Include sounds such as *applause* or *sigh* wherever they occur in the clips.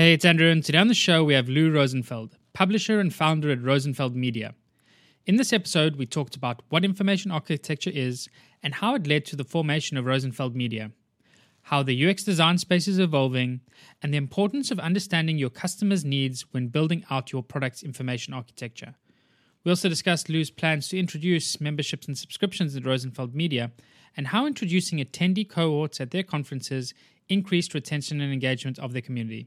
Hey, it's Andrew, and today on the show we have Lou Rosenfeld, publisher and founder at Rosenfeld Media. In this episode, we talked about what information architecture is and how it led to the formation of Rosenfeld Media, how the UX design space is evolving, and the importance of understanding your customers' needs when building out your product's information architecture. We also discussed Lou's plans to introduce memberships and subscriptions at Rosenfeld Media and how introducing attendee cohorts at their conferences increased retention and engagement of their community.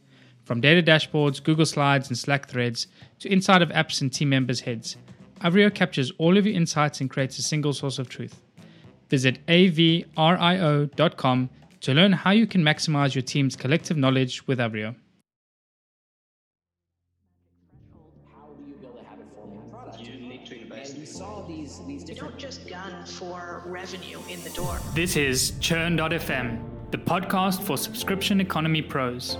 From data dashboards, Google Slides, and Slack threads to inside of apps and team members' heads, Avrio captures all of your insights and creates a single source of truth. Visit avrio.com to learn how you can maximize your team's collective knowledge with Avrio. Don't just gun for revenue in the door. This is Churn.fm, the podcast for subscription economy pros.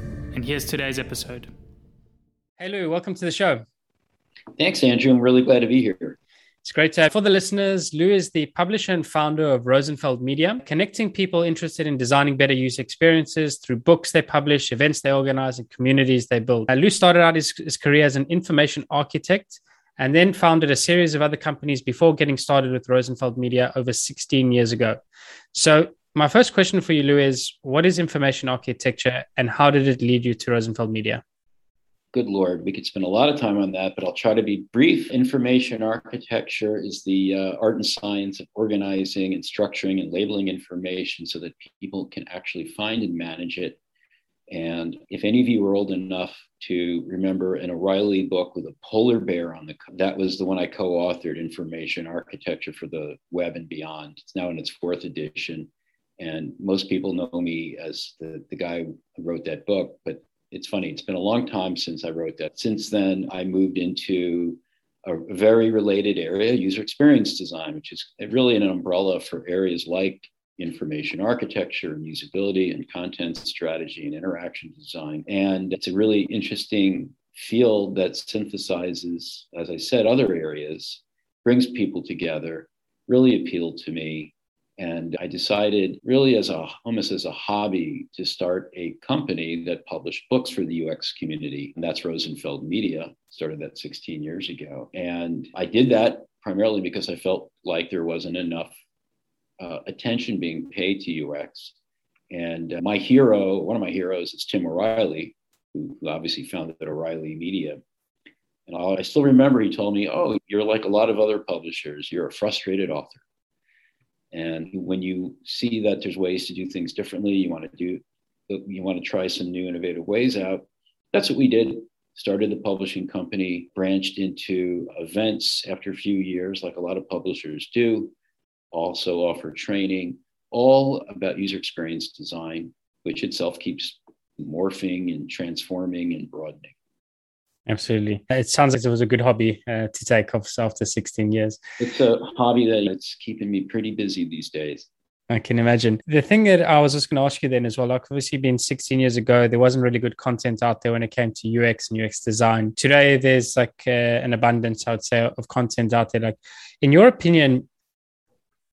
and here's today's episode. Hey, Lou, welcome to the show. Thanks, Andrew. I'm really glad to be here. It's great to have. For the listeners, Lou is the publisher and founder of Rosenfeld Media, connecting people interested in designing better user experiences through books they publish, events they organize, and communities they build. Uh, Lou started out his, his career as an information architect and then founded a series of other companies before getting started with Rosenfeld Media over 16 years ago. So my first question for you, Lou, is what is information architecture and how did it lead you to Rosenfeld Media? Good Lord, we could spend a lot of time on that, but I'll try to be brief. Information architecture is the uh, art and science of organizing and structuring and labeling information so that people can actually find and manage it. And if any of you are old enough to remember an O'Reilly book with a polar bear on the that was the one I co-authored, Information Architecture for the Web and Beyond. It's now in its fourth edition and most people know me as the, the guy who wrote that book, but it's funny, it's been a long time since I wrote that. Since then, I moved into a very related area, user experience design, which is really an umbrella for areas like information architecture and usability and content strategy and interaction design. And it's a really interesting field that synthesizes, as I said, other areas, brings people together, really appealed to me. And I decided, really, as a almost as a hobby, to start a company that published books for the UX community. And that's Rosenfeld Media. Started that 16 years ago. And I did that primarily because I felt like there wasn't enough uh, attention being paid to UX. And uh, my hero, one of my heroes, is Tim O'Reilly, who, who obviously founded O'Reilly Media. And I still remember he told me, Oh, you're like a lot of other publishers, you're a frustrated author. And when you see that there's ways to do things differently, you want to do, you want to try some new innovative ways out. That's what we did. Started the publishing company, branched into events after a few years, like a lot of publishers do. Also offer training, all about user experience design, which itself keeps morphing and transforming and broadening. Absolutely. It sounds like it was a good hobby uh, to take off after 16 years. It's a hobby that it's keeping me pretty busy these days. I can imagine. The thing that I was just going to ask you then as well, like obviously being 16 years ago, there wasn't really good content out there when it came to UX and UX design. Today, there's like uh, an abundance, I would say, of content out there. Like, in your opinion,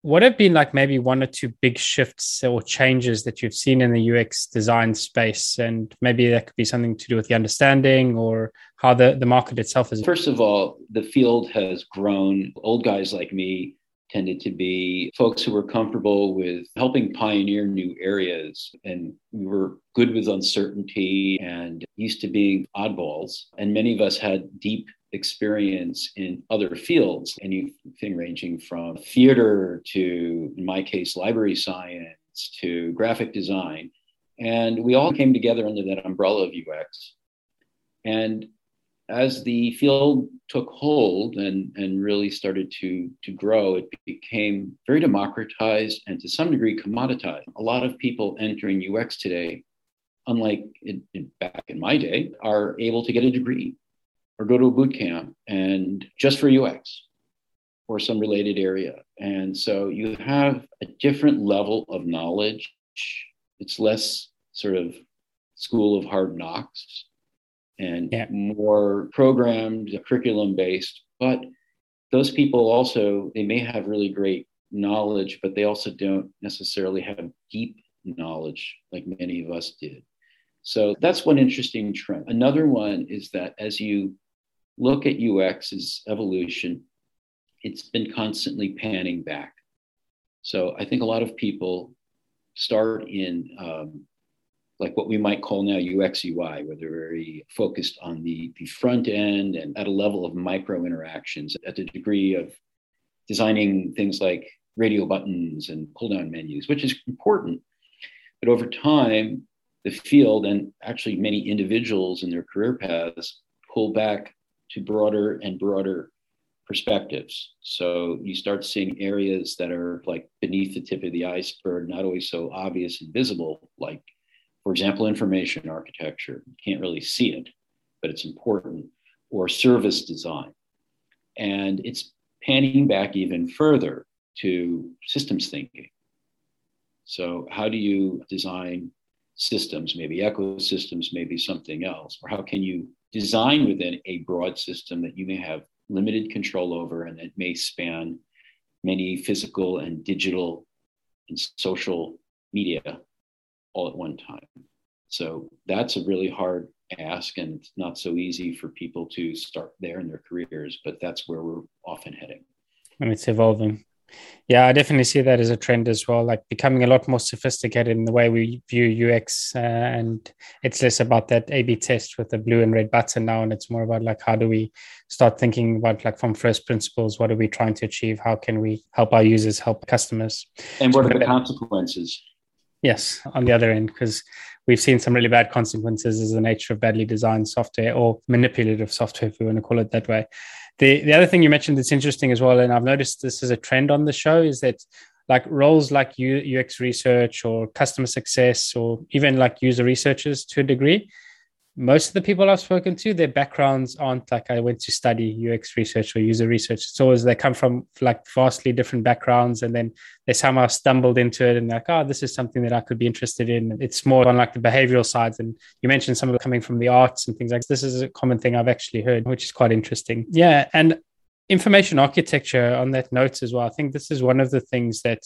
what have been like maybe one or two big shifts or changes that you've seen in the UX design space? And maybe that could be something to do with the understanding or how the, the market itself is. First of all, the field has grown. Old guys like me tended to be folks who were comfortable with helping pioneer new areas. And we were good with uncertainty and used to being oddballs. And many of us had deep experience in other fields, anything ranging from theater to, in my case, library science to graphic design. And we all came together under that umbrella of UX. And as the field took hold and, and really started to, to grow, it became very democratized and to some degree commoditized. A lot of people entering UX today, unlike in, in, back in my day, are able to get a degree or go to a boot camp and just for UX or some related area. And so you have a different level of knowledge. It's less sort of school of hard knocks and yeah. more programmed, curriculum based. But those people also, they may have really great knowledge, but they also don't necessarily have deep knowledge like many of us did. So that's one interesting trend. Another one is that as you look at UX's evolution, it's been constantly panning back. So I think a lot of people start in um, like what we might call now UX UI, where they're very focused on the, the front end and at a level of micro interactions, at the degree of designing things like radio buttons and pull down menus, which is important. But over time, the field and actually many individuals in their career paths pull back to broader and broader perspectives. So you start seeing areas that are like beneath the tip of the iceberg, not always so obvious and visible, like for example, information architecture. You can't really see it, but it's important, or service design. And it's panning back even further to systems thinking. So, how do you design systems, maybe ecosystems, maybe something else? Or how can you design within a broad system that you may have limited control over and that may span many physical and digital and social media all at one time. So that's a really hard ask, and it's not so easy for people to start there in their careers, but that's where we're often heading. And it's evolving. Yeah, I definitely see that as a trend as well, like becoming a lot more sophisticated in the way we view UX. Uh, and it's less about that A B test with the blue and red button now. And it's more about like, how do we start thinking about like from first principles? What are we trying to achieve? How can we help our users, help customers? And what are the consequences? Yes, on the other end, because we've seen some really bad consequences as the nature of badly designed software or manipulative software, if we want to call it that way. The the other thing you mentioned that's interesting as well, and I've noticed this is a trend on the show, is that like roles like UX research or customer success or even like user researchers to a degree most of the people I've spoken to, their backgrounds aren't like I went to study UX research or user research. It's always they come from like vastly different backgrounds and then they somehow stumbled into it and like, oh, this is something that I could be interested in. It's more on like the behavioral sides. And you mentioned some of it coming from the arts and things like this. this is a common thing I've actually heard, which is quite interesting. Yeah. And information architecture on that note as well. I think this is one of the things that,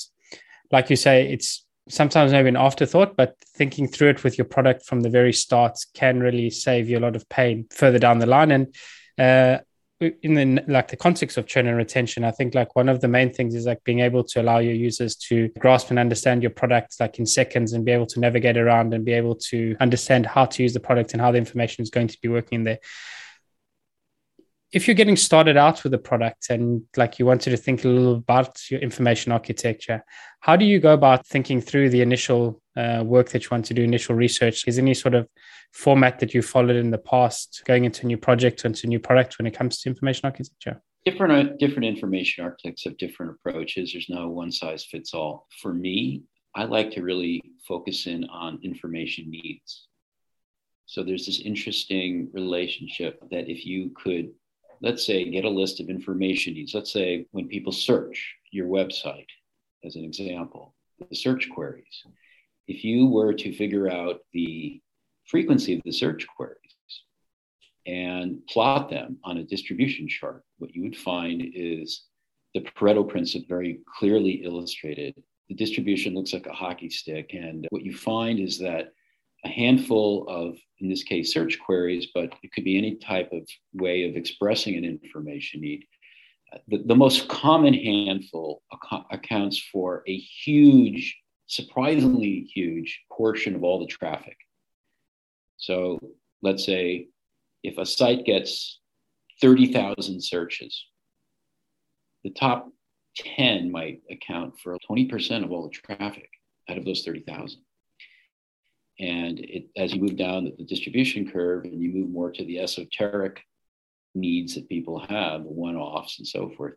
like you say, it's sometimes maybe an afterthought, but thinking through it with your product from the very start can really save you a lot of pain further down the line. And uh, in the like the context of churn and retention, I think like one of the main things is like being able to allow your users to grasp and understand your product like in seconds and be able to navigate around and be able to understand how to use the product and how the information is going to be working in there if you're getting started out with a product and like you wanted to think a little about your information architecture, how do you go about thinking through the initial uh, work that you want to do, initial research? Is any sort of format that you followed in the past going into a new project or into a new product when it comes to information architecture? Different, uh, different information architects have different approaches. There's no one size fits all. For me, I like to really focus in on information needs. So there's this interesting relationship that if you could let's say, get a list of information needs. Let's say when people search your website, as an example, the search queries. If you were to figure out the frequency of the search queries and plot them on a distribution chart, what you would find is the Pareto principle very clearly illustrated. The distribution looks like a hockey stick. And what you find is that a handful of, in this case, search queries, but it could be any type of way of expressing an information need. The, the most common handful ac- accounts for a huge, surprisingly huge portion of all the traffic. So let's say if a site gets 30,000 searches. The top 10 might account for 20% of all the traffic out of those 30,000. And it, as you move down the, distribution curve and you move more to the esoteric needs that people have, the one offs and so forth,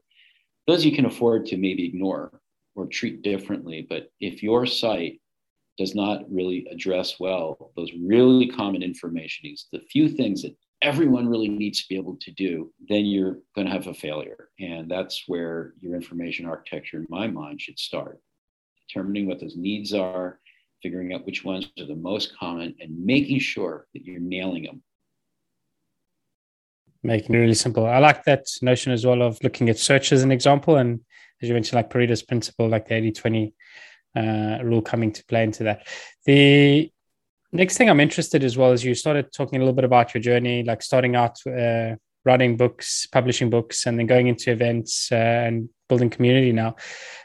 those you can afford to maybe ignore or treat differently. But if your site does not really address well those really common information needs, the few things that everyone really needs to be able to do, then you're going to have a failure. And that's where your information architecture, in my mind, should start. Determining what those needs are, figuring out which ones are the most common, and making sure that you're nailing them. Making it really simple. I like that notion as well of looking at search as an example. And as you mentioned, like Pareto's principle, like the 80 20 uh, rule coming to play into that. The next thing I'm interested as well is you started talking a little bit about your journey, like starting out uh, writing books, publishing books, and then going into events uh, and building community now.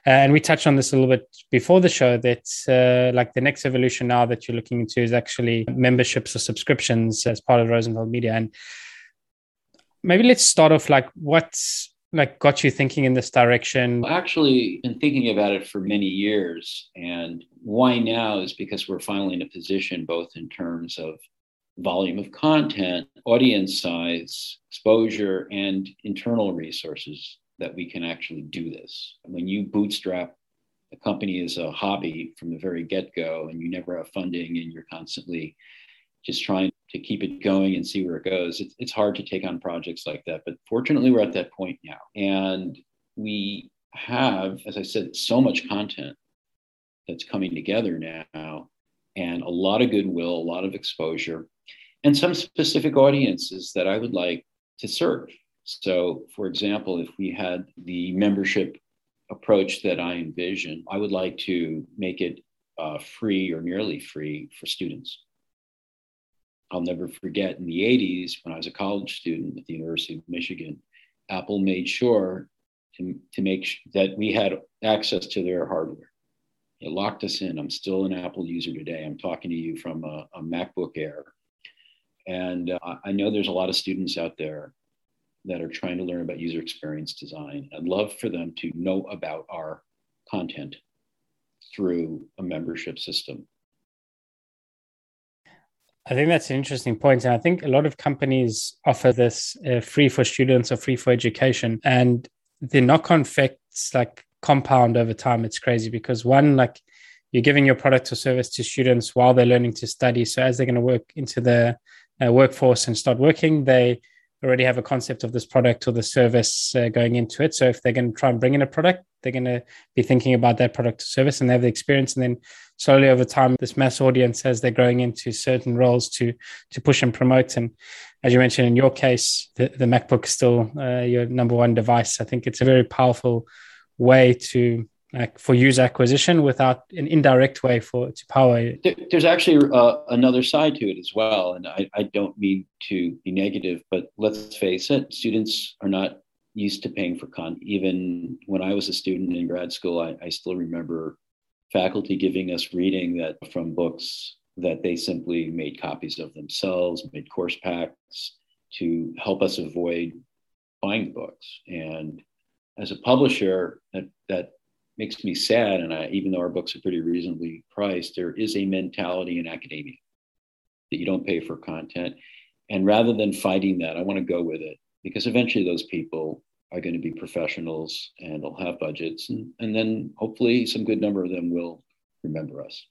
Uh, and we touched on this a little bit before the show that uh, like the next evolution now that you're looking into is actually memberships or subscriptions as part of Rosenfeld Media. And maybe let's start off like what's like got you thinking in this direction? Actually, been thinking about it for many years, and why now is because we're finally in a position, both in terms of volume of content, audience size, exposure, and internal resources that we can actually do this. When you bootstrap a company as a hobby from the very get go, and you never have funding, and you're constantly just trying to keep it going and see where it goes. It's, it's hard to take on projects like that, but fortunately, we're at that point now. And we have, as I said, so much content that's coming together now, and a lot of goodwill, a lot of exposure, and some specific audiences that I would like to serve. So, for example, if we had the membership approach that I envision, I would like to make it uh, free or nearly free for students. I'll never forget in the 80s when I was a college student at the University of Michigan, Apple made sure to, to make sh- that we had access to their hardware. It locked us in. I'm still an Apple user today. I'm talking to you from a, a MacBook Air. And uh, I know there's a lot of students out there that are trying to learn about user experience design. I'd love for them to know about our content through a membership system. I think that's an interesting point. And I think a lot of companies offer this uh, free for students or free for education. And the knock on effects like compound over time. It's crazy because one, like you're giving your product or service to students while they're learning to study. So as they're going to work into the uh, workforce and start working, they already have a concept of this product or the service uh, going into it. So if they're going to try and bring in a product, they're going to be thinking about that product or service and they have the experience. And then slowly over time, this mass audience as they're growing into certain roles to to push and promote. And as you mentioned in your case, the, the MacBook is still uh, your number one device. I think it's a very powerful way to like for user acquisition without an indirect way for to power there's actually uh, another side to it as well and I, I don't mean to be negative but let's face it students are not used to paying for content even when i was a student in grad school I, I still remember faculty giving us reading that from books that they simply made copies of themselves made course packs to help us avoid buying books. And as a publisher that, that makes me sad. And I, even though our books are pretty reasonably priced, there is a mentality in academia that you don't pay for content. And rather than fighting that, I want to go with it because eventually those people are going to be professionals and they'll have budgets. And, and then hopefully some good number of them will remember us.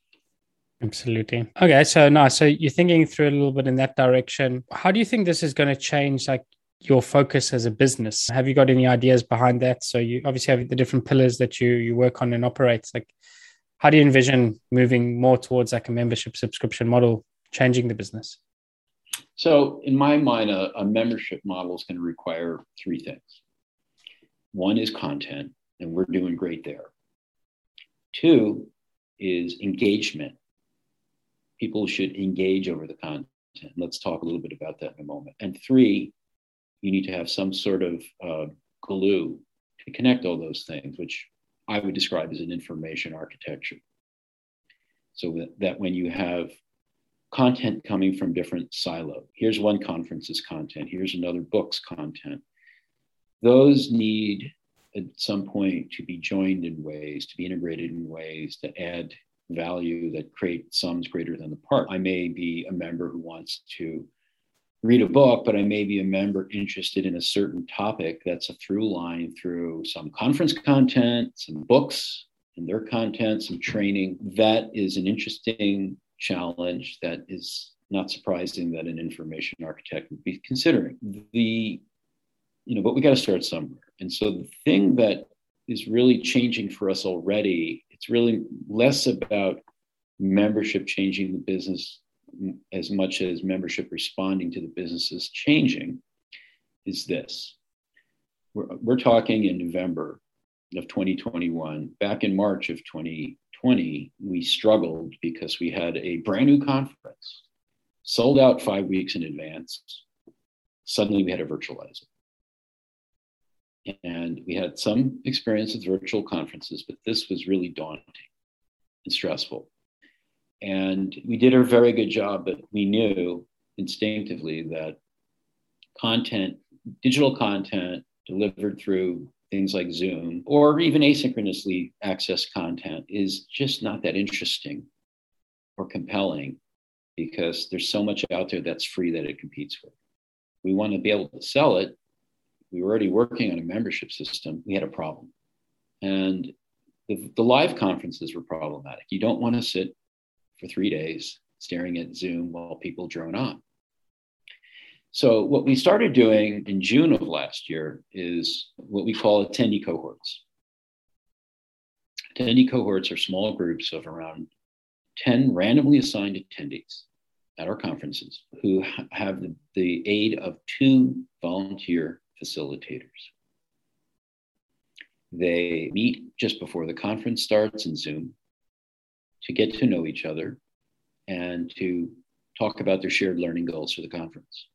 Absolutely. Okay. So now, so you're thinking through a little bit in that direction. How do you think this is going to change like your focus as a business? Have you got any ideas behind that? So you obviously have the different pillars that you you work on and operate. Like, how do you envision moving more towards like a membership subscription model, changing the business? So, in my mind, a, a membership model is going to require three things. One is content, and we're doing great there. Two is engagement. People should engage over the content. Let's talk a little bit about that in a moment. And three you need to have some sort of uh, glue to connect all those things, which I would describe as an information architecture. So that, when you have content coming from different silos. Here's one conference's content, here's another book's content. Those need at some point to be joined in ways, to be integrated in ways to add value that create sums greater than the part. I may be a member who wants to read a book, but I may be a member interested in a certain topic that's a through line through some conference content, some books and their content, some training. That is an interesting challenge that is not surprising that an information architect would be considering. The, you know, but we got to start somewhere. And so the thing that is really changing for us already, it's really less about membership changing the business as much as membership responding to the businesses changing is this. We're, we're talking in November of 2021. Back in March of 2020, we struggled because we had a brand new conference, sold out five weeks in advance. Suddenly we had to virtualize it. And we had some experience with virtual conferences, but this was really daunting and stressful. And we did a very good job, but we knew instinctively that content, digital content delivered through things like Zoom or even asynchronously accessed content is just not that interesting or compelling because there's so much out there that's free that it competes with. We want to be able to sell it. We were already working on a membership system. We had a problem. And the, the live conferences were problematic. You don't want to sit for three days staring at Zoom while people drone on. So, what we started doing in June of last year is what we call attendee cohorts. Attendee cohorts are small groups of around 10 randomly assigned attendees at our conferences who have the, aid of two volunteer facilitators. They meet just before the conference starts in Zoom to get to know each other and to talk about their shared learning goals for the conference.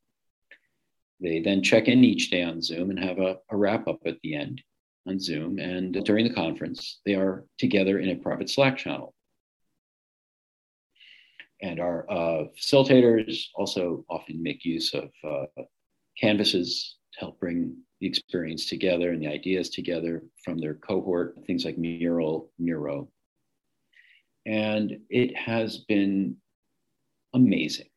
They then check in each day on Zoom and have a, a wrap up at the end on Zoom. And during the conference, they are together in a private Slack channel. And our uh, facilitators also often make use of uh, canvases to help bring the experience together and the ideas together from their cohort, things like Mural, Miro, and it has been amazing.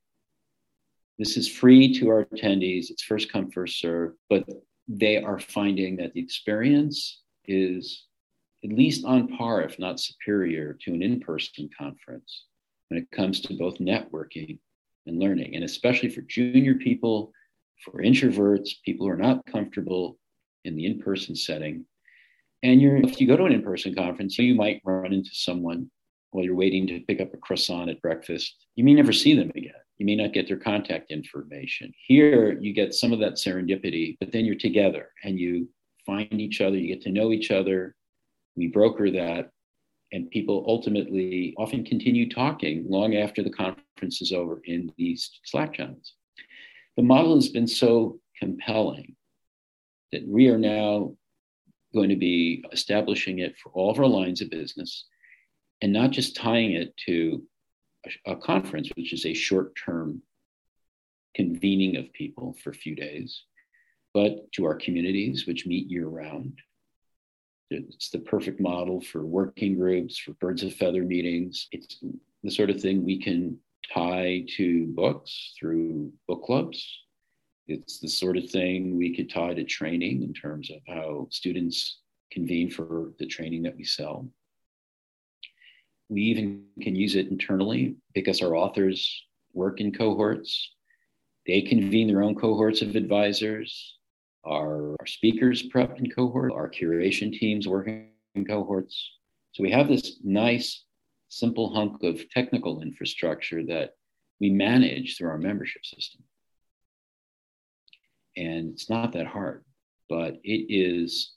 This is free to our attendees. It's first come, first serve, but they are finding that the experience is at least on par, if not superior, to an in person conference when it comes to both networking and learning, and especially for junior people, for introverts, people who are not comfortable in the in person setting. And you're, if you go to an in person conference, you might run into someone while you're waiting to pick up a croissant at breakfast. You may never see them again. You may not get their contact information. Here, you get some of that serendipity, but then you're together and you find each other, you get to know each other. We broker that, and people ultimately often continue talking long after the conference is over in these Slack channels. The model has been so compelling that we are now going to be establishing it for all of our lines of business and not just tying it to a, a conference, which is a short term convening of people for a few days, but to our communities, which meet year round. It's the perfect model for working groups, for birds of feather meetings. It's the sort of thing we can tie to books through book clubs. It's the sort of thing we could tie to training in terms of how students convene for the training that we sell. We even can use it internally because our authors work in cohorts. They convene their own cohorts of advisors. Our, our speakers prep in cohorts. Our curation teams work in cohorts. So we have this nice, simple hunk of technical infrastructure that we manage through our membership system. And it's not that hard, but it is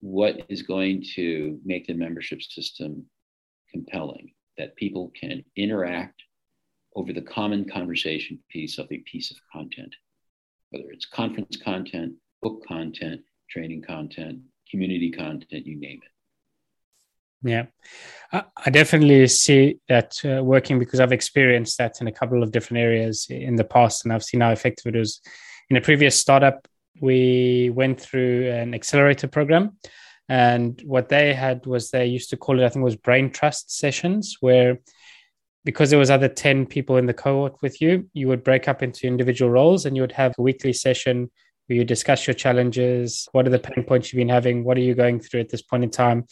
what is going to make the membership system compelling that people can interact over the common conversation piece of a piece of content, whether it's conference content, book content, training content, community content, you name it. Yeah, I definitely see that uh, working because I've experienced that in a couple of different areas in the past, and I've seen how effective it is. In a previous startup, we went through an accelerator program, and what they had was they used to call it, I think, it was brain trust sessions, where because there was other 10 people in the cohort with you you would break up into individual roles and you would have a weekly session where you discuss your challenges what are the pain points you've been having what are you going through at this point in time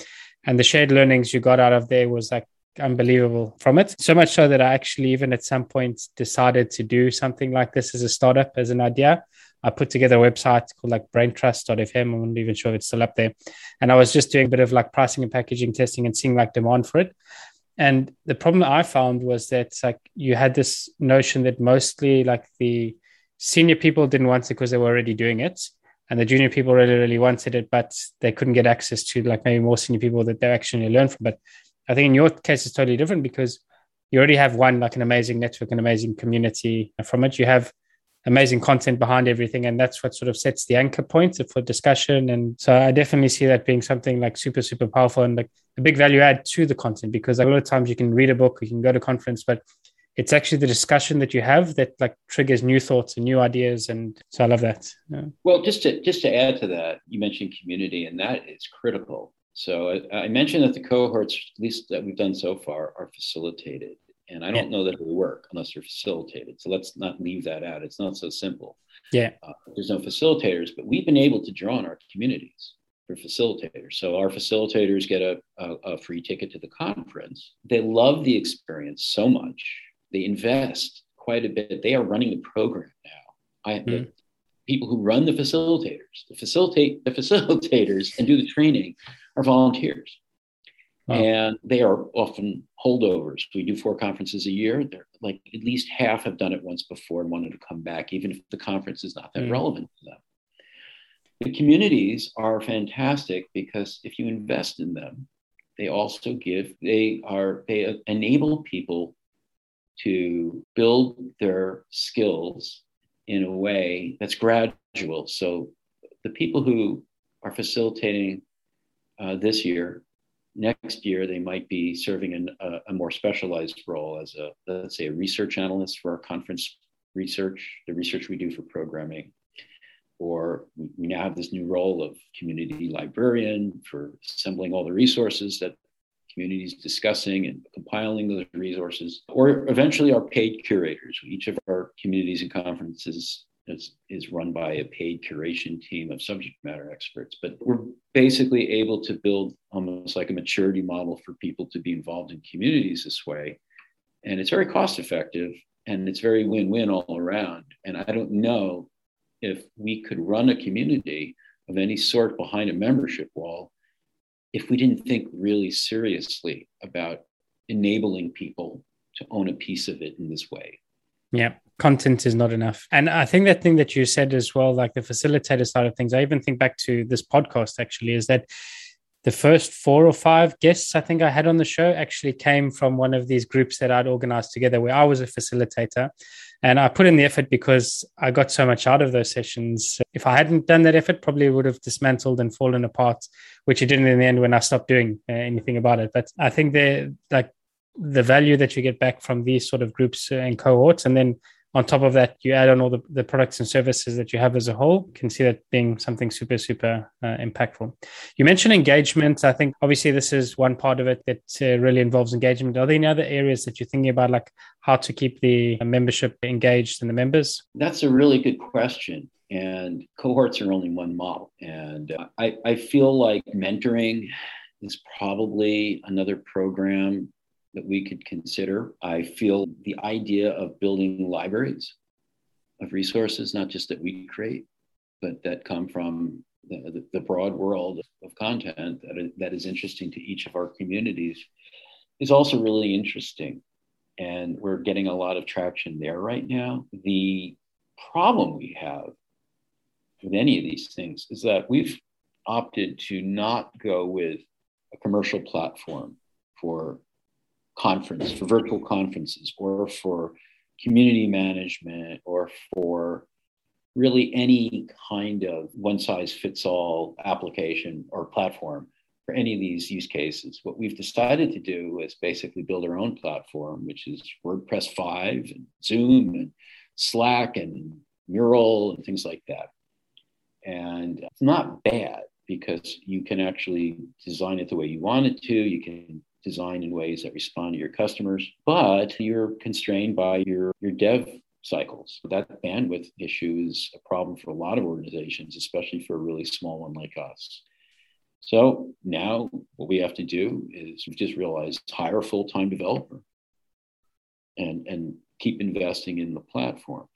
and the shared learnings you got out of there was like unbelievable from it. So much so that I actually, even at some point, decided to do something like this as a startup, as an idea. I put together a website called like braintrust.fm. I'm not even sure if it's still up there. And I was just doing a bit of like pricing and packaging testing and seeing like demand for it. And the problem I found was that like you had this notion that mostly like the senior people didn't want it because they were already doing it and the junior people really really wanted it but they couldn't get access to like maybe more senior people that they actually learn from but i think in your case it's totally different because you already have one like an amazing network an amazing community from it you have amazing content behind everything and that's what sort of sets the anchor point for discussion. And so i definitely see that being something like super super powerful and like a big value add to the content because a lot of times you can read a book you can go to conference but it's actually the discussion that you have that like triggers new thoughts and new ideas and so i love that. Yeah. well just to just to add to that you mentioned community and that is critical. So I, I, mentioned that the cohorts at least that we've done so far are facilitated and i don't yeah. know that it will work unless they're facilitated so let's not leave that out it's not so simple yeah uh, there's no facilitators but we've been able to draw on our communities for facilitators. So our facilitators get a, a, a, free ticket to the conference. They love the experience so much they invest quite a bit. They are running the program now. I mm people who run the facilitators, the facilitate the facilitators and do the training are volunteers. Wow. And they are often holdovers. We do four conferences a year. They're like at least half have done it once before and wanted to come back, even if the conference is not that mm relevant to them. The communities are fantastic because if you invest in them, they also give, they are, they enable people to build their skills in a way that's gradual. So the people who are facilitating uh, this year, next year they might be serving in a, a, more specialized role as a let's say a research analyst for our conference research, the research we do for programming. Or we now have this new role of community librarian for assembling all the resources that communities discussing and compiling those resources, or eventually our paid curators. Each of our communities and conferences is, is run by a paid curation team of subject matter experts. But we're basically able to build almost like a maturity model for people to be involved in communities this way. And it's very cost effective and it's very win win all around. And I don't know if we could run a community of any sort behind a membership wall if we didn't think really seriously about enabling people to own a piece of it in this way. Yeah, content is not enough. And I think that thing that you said as well, like the facilitator side of things, I even think back to this podcast actually, is that the first four or five guests I think I had on the show actually came from one of these groups that I'd organized together where I was a facilitator. And I put in the effort because I got so much out of those sessions. If I hadn't done that effort, probably would have dismantled and fallen apart, which it didn't in the end when I stopped doing uh, anything about it. But I think the like the value that you get back from these sort of groups and cohorts, and then on top of that, you add on all the, the products and services that you have as a whole, you can see that being something super, super uh, impactful. You mentioned engagement. I think obviously this is one part of it that uh, really involves engagement. Are there any other areas that you're thinking about, like how to keep the membership engaged and the members? That's a really good question. And cohorts are only one model. And uh, I, I feel like mentoring is probably another program that we could consider. I feel the idea of building libraries of resources, not just that we create, but that come from the, the broad world of content that that is interesting to each of our communities, is also really interesting. And we're getting a lot of traction there right now. The problem we have with any of these things is that we've opted to not go with a commercial platform for conference, for virtual conferences, or for community management, or for really any kind of one size fits all application or platform. for any of these use cases. What we've decided to do is basically build our own platform, which is WordPress 5 and Zoom and Slack and Mural and things like that. And it's not bad because you can actually design it the way you want it to. You can design in ways that respond to your customers, but you're constrained by your, your dev cycles. That bandwidth issue is a problem for a lot of organizations, especially for a really small one like us. So now what we have to do is we just realize hire a full-time developer and, and keep investing in the platform.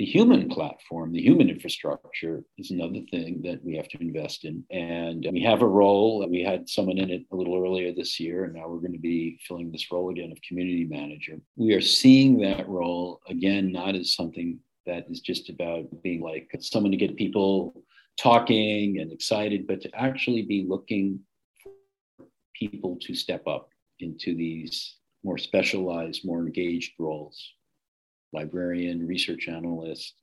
The human platform, the human infrastructure is another thing that we have to invest in. And we have a role. We had someone in it a little earlier this year, and now we're going to be filling this role again of community manager. We are seeing that role again, not as something that is just about being like someone to get people talking and excited, but to actually be looking for people to step up into these more specialized, more engaged roles librarian, research analyst,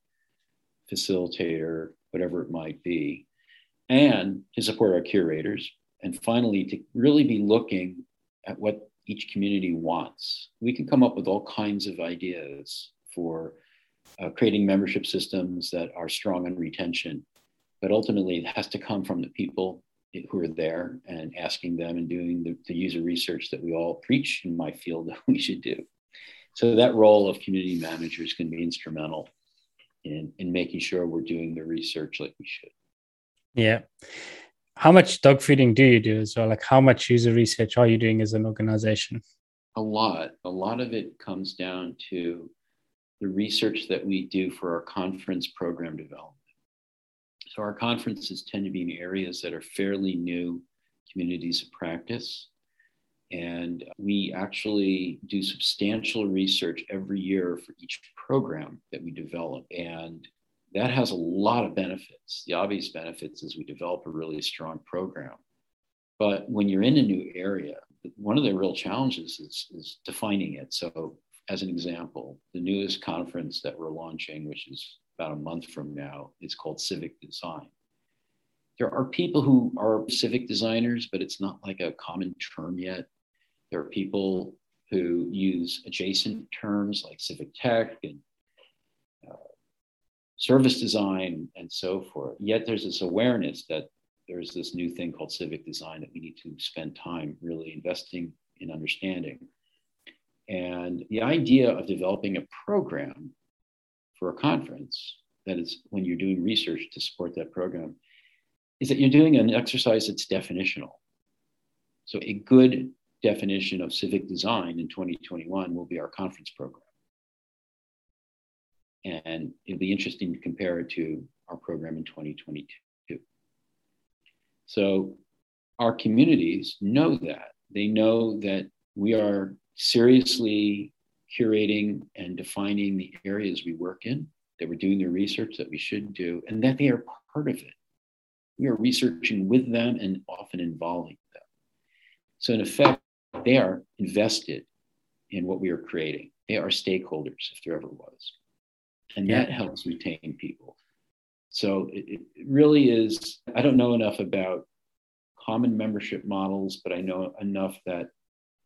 facilitator, whatever it might be, and to support our curators. And finally, to really be looking at what each community wants. We can come up with all kinds of ideas for uh, creating membership systems that are strong on retention but ultimately, it has to come from the people who are there and asking them and doing the, the user research that we all preach in my field that we should do. So that role of community managers can be instrumental in, in making sure we're doing the research like we should. Yeah. How much dog feeding do you do as well? Like how much user research are you doing as an organization? A lot. A lot of it comes down to the research that we do for our conference program development. So our conferences tend to be in areas that are fairly new communities of practice. And we actually do substantial research every year for each program that we develop. And that has a lot of benefits. The obvious benefits is we develop a really strong program. But when you're in a new area, one of the real challenges is, is defining it. So, as an example, the newest conference that we're launching, which is about a month from now is called civic design. There are people who are civic designers, but it's not like a common term yet. There are people who use adjacent terms like civic tech and uh, service design and so forth. Yet there's this awareness that there's this new thing called civic design that we need to spend time really investing in understanding. And the idea of developing a program for a conference, that is when you're doing research to support that program, is that you're doing an exercise that's definitional. So a good definition of civic design in 2021 will be our conference program. And it'll be interesting to compare it to our program in 2022. So our communities know that. They know that we are seriously curating and defining the areas we work in, that we're doing the research that we should do, and that they are part of it. We are researching with them and often involving them. So, in effect, they are invested in what we are creating. They are stakeholders, if there ever was. And that helps retain people. So, it, it really is, I don't know enough about common membership models, but I know enough that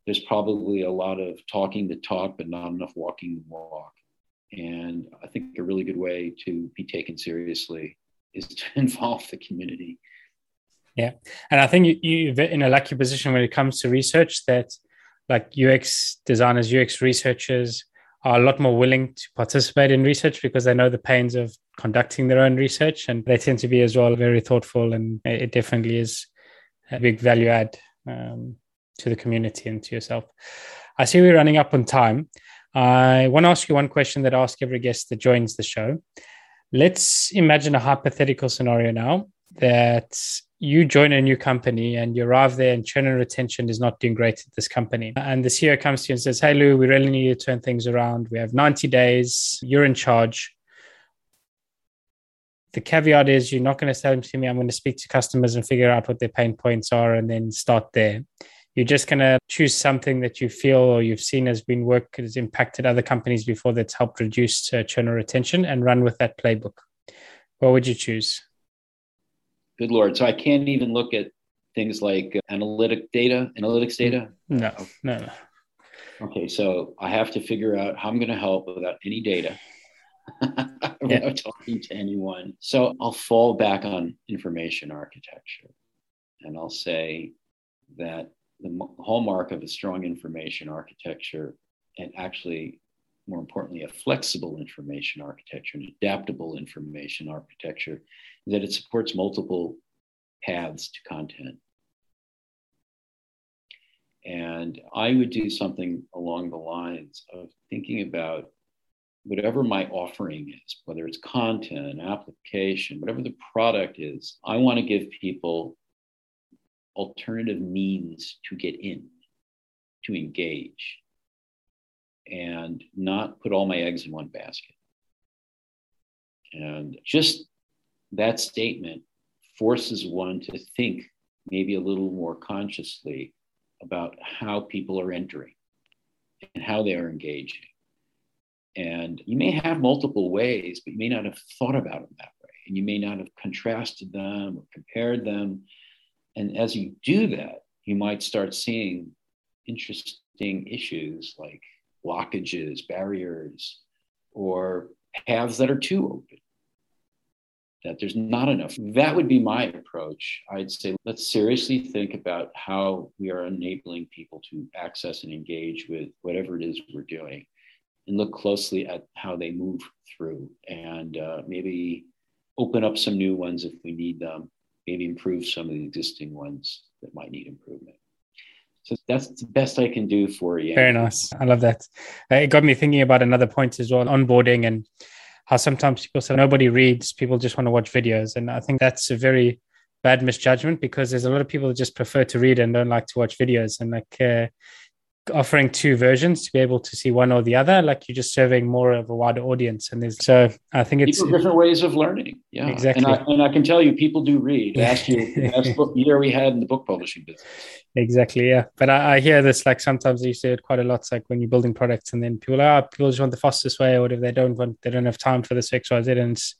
there's probably a lot of talking the talk, but not enough walking the walk. And I think a really good way to be taken seriously is to *laughs* involve the community. Yeah. And I think you, you're in a lucky position when it comes to research that like UX designers, UX researchers are a lot more willing to participate in research because they know the pains of conducting their own research and they tend to be as well very thoughtful and it definitely is a big value add um, to the community and to yourself. I see we're running up on time. I want to ask you one question that I ask every guest that joins the show. Let's imagine a hypothetical scenario now that you join a new company and you arrive there and churn and retention is not doing great at this company. And the CEO comes to you and says, Hey, Lou, we really need to turn things around. We have 90 days. You're in charge. The caveat is you're not going to tell them to me, I'm going to speak to customers and figure out what their pain points are and then start there you're just going to choose something that you feel or you've seen has been work has impacted other companies before that's helped reduce uh, churn or retention and run with that playbook what would you choose good lord so i can't even look at things like uh, analytic data, analytics data? Mm. No, oh. no, no. Okay, so I have to figure out how I'm going to help without any data, *laughs* without yeah. talking to anyone. So I'll fall back on information architecture and I'll say that the hallmark of a strong information architecture and actually more importantly a flexible information architecture and adaptable information architecture that it supports multiple paths to content. And I would do something along the lines of thinking about whatever my offering is, whether it's content, application, whatever the product is, I want to give people alternative means to get in, to engage, and not put all my eggs in one basket. And just that statement forces one to think maybe a little more consciously about how people are entering and how they are engaging. And you may have multiple ways, but you may not have thought about them that way. And you may not have contrasted them or compared them. And as you do that, you might start seeing interesting issues like blockages, barriers, or paths that are too open that there's not enough. That would be my approach. I'd say let's seriously think about how we are enabling people to access and engage with whatever it is we're doing and look closely at how they move through and uh, maybe open up some new ones if we need them, maybe improve some of the existing ones that might need improvement. So that's the best I can do for you. Very nice. I love that. Uh, it got me thinking about another point as well onboarding and how sometimes people say nobody reads, people just want to watch videos. And I think that's a very bad misjudgment because there's a lot of people that just prefer to read and don't like to watch videos. And like uh, offering two versions to be able to see one or the other like you're just serving more of a wider audience and there's so i think it's people different ways of learning. Yeah. Exactly and I, and I can tell you people do read. Last year last book year we had in the book publishing business. Exactly yeah. But I, I, hear this like sometimes you see it quite a lot it's like when you're building products and then people are oh, people just want the fastest way or if they don't want they don't have time for this xyz and it's,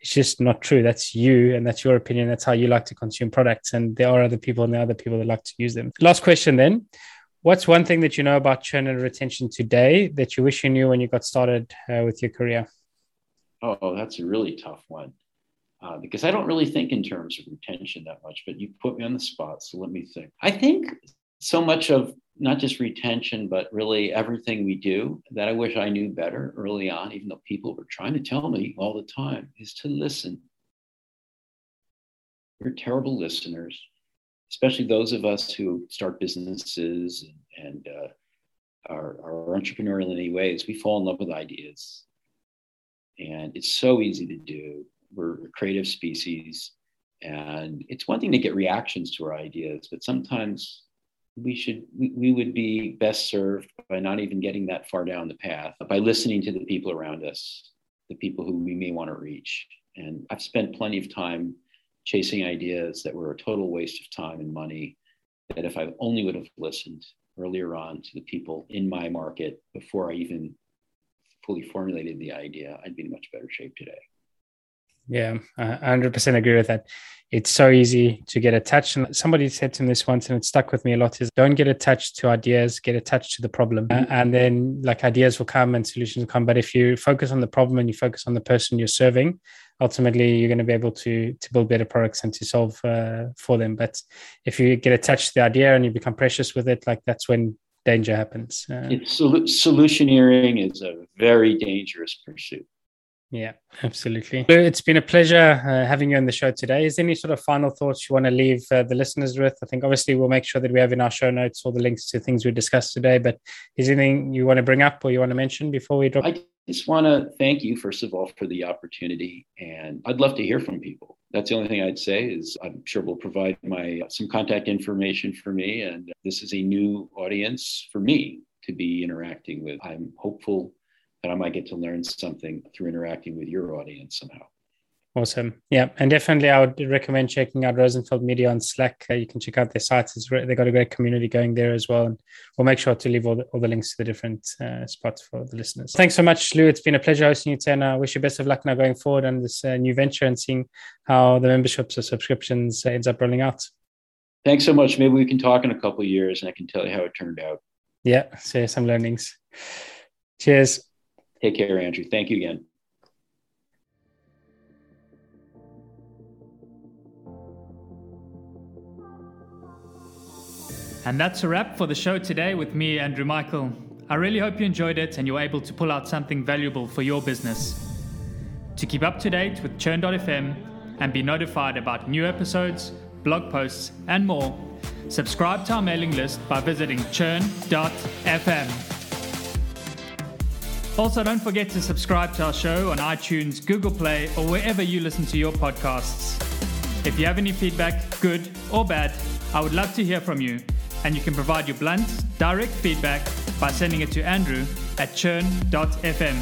it's just not true. That's you and that's your opinion. That's how you like to consume products and there are other people and there are other people that like to use them. Last question then What's one thing that you know about churn and retention today that you wish you knew when you got started uh, with your career? Oh, that's a really tough one uh, because I don't really think in terms of retention that much, but you put me on the spot. So let me think. I think so much of not just retention, but really everything we do that I wish I knew better early on, even though people were trying to tell me all the time, is to listen. We're terrible listeners especially those of us who start businesses and, uh, are, are entrepreneurial in any ways, we fall in love with ideas. And it's so easy to do. We're a creative species. And it's one thing to get reactions to our ideas, but sometimes we should we, we would be best served by not even getting that far down the path by listening to the people around us the people who we may want to reach and i've spent plenty of time chasing ideas that were a total waste of time and money. That if I only would have listened earlier on to the people in my market before I even fully formulated the idea, I'd be in much better shape today. Yeah, I 100% agree with that. It's so easy to get attached. And somebody said to me this once, and it stuck with me a lot is don't get attached to ideas, get attached to the problem. Mm-hmm. And then, like, ideas will come and solutions will come. But if you focus on the problem and you focus on the person you're serving, ultimately you're going to be able to to build better products and to solve uh, for them. But if you get attached to the idea and you become precious with it like that's when danger happens. Uh, it's, solutioneering is a very dangerous pursuit yeah absolutely. It's been a pleasure uh, having you on the show today. Is there any sort of final thoughts you want to leave uh, the listeners with? I think obviously we'll make sure that we have in our show notes all the links to things we discussed today but is there anything you want to bring up or you want to mention before we drop? I- just want to thank you first of all for the opportunity and i'd love to hear from people. That's the only thing i'd say is i'm sure we'll provide my some contact information for me and this is a new audience for me to be interacting with. I'm hopeful that i might get to learn something through interacting with your audience somehow Awesome. Yeah. And definitely, I would recommend checking out Rosenfeld Media on Slack. Uh, you can check out their sites. It's re- they've got a great community going there as well. And we'll make sure to leave all the, all the links to the different uh, spots for the listeners. Thanks so much, Lou. It's been a pleasure hosting you today. And I wish you best of luck now going forward on this uh, new venture and seeing how the memberships or subscriptions ends up rolling out. Thanks so much. Maybe we can talk in a couple years and I can tell you how it turned out. Yeah, share some learnings. Cheers. Take care, Andrew. Thank you again. And that's a wrap for the show today with me, Andrew Michael. I really hope you enjoyed it and you're able to pull out something valuable for your business. To keep up to date with Churn.fm and be notified about new episodes, blog posts, and more, subscribe to our mailing list by visiting churn.fm. Also, don't forget to subscribe to our show on iTunes, Google Play, or wherever you listen to your podcasts. If you have any feedback, good or bad, I would love to hear from you, and you can provide your blunt, direct feedback by sending it to Andrew at churn.fm.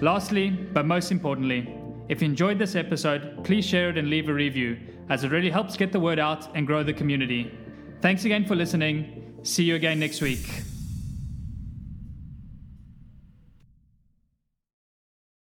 Lastly, but most importantly, if you enjoyed this episode, please share it and leave a review, as it really helps get the word out and grow the community. Thanks again for listening. See you again next week.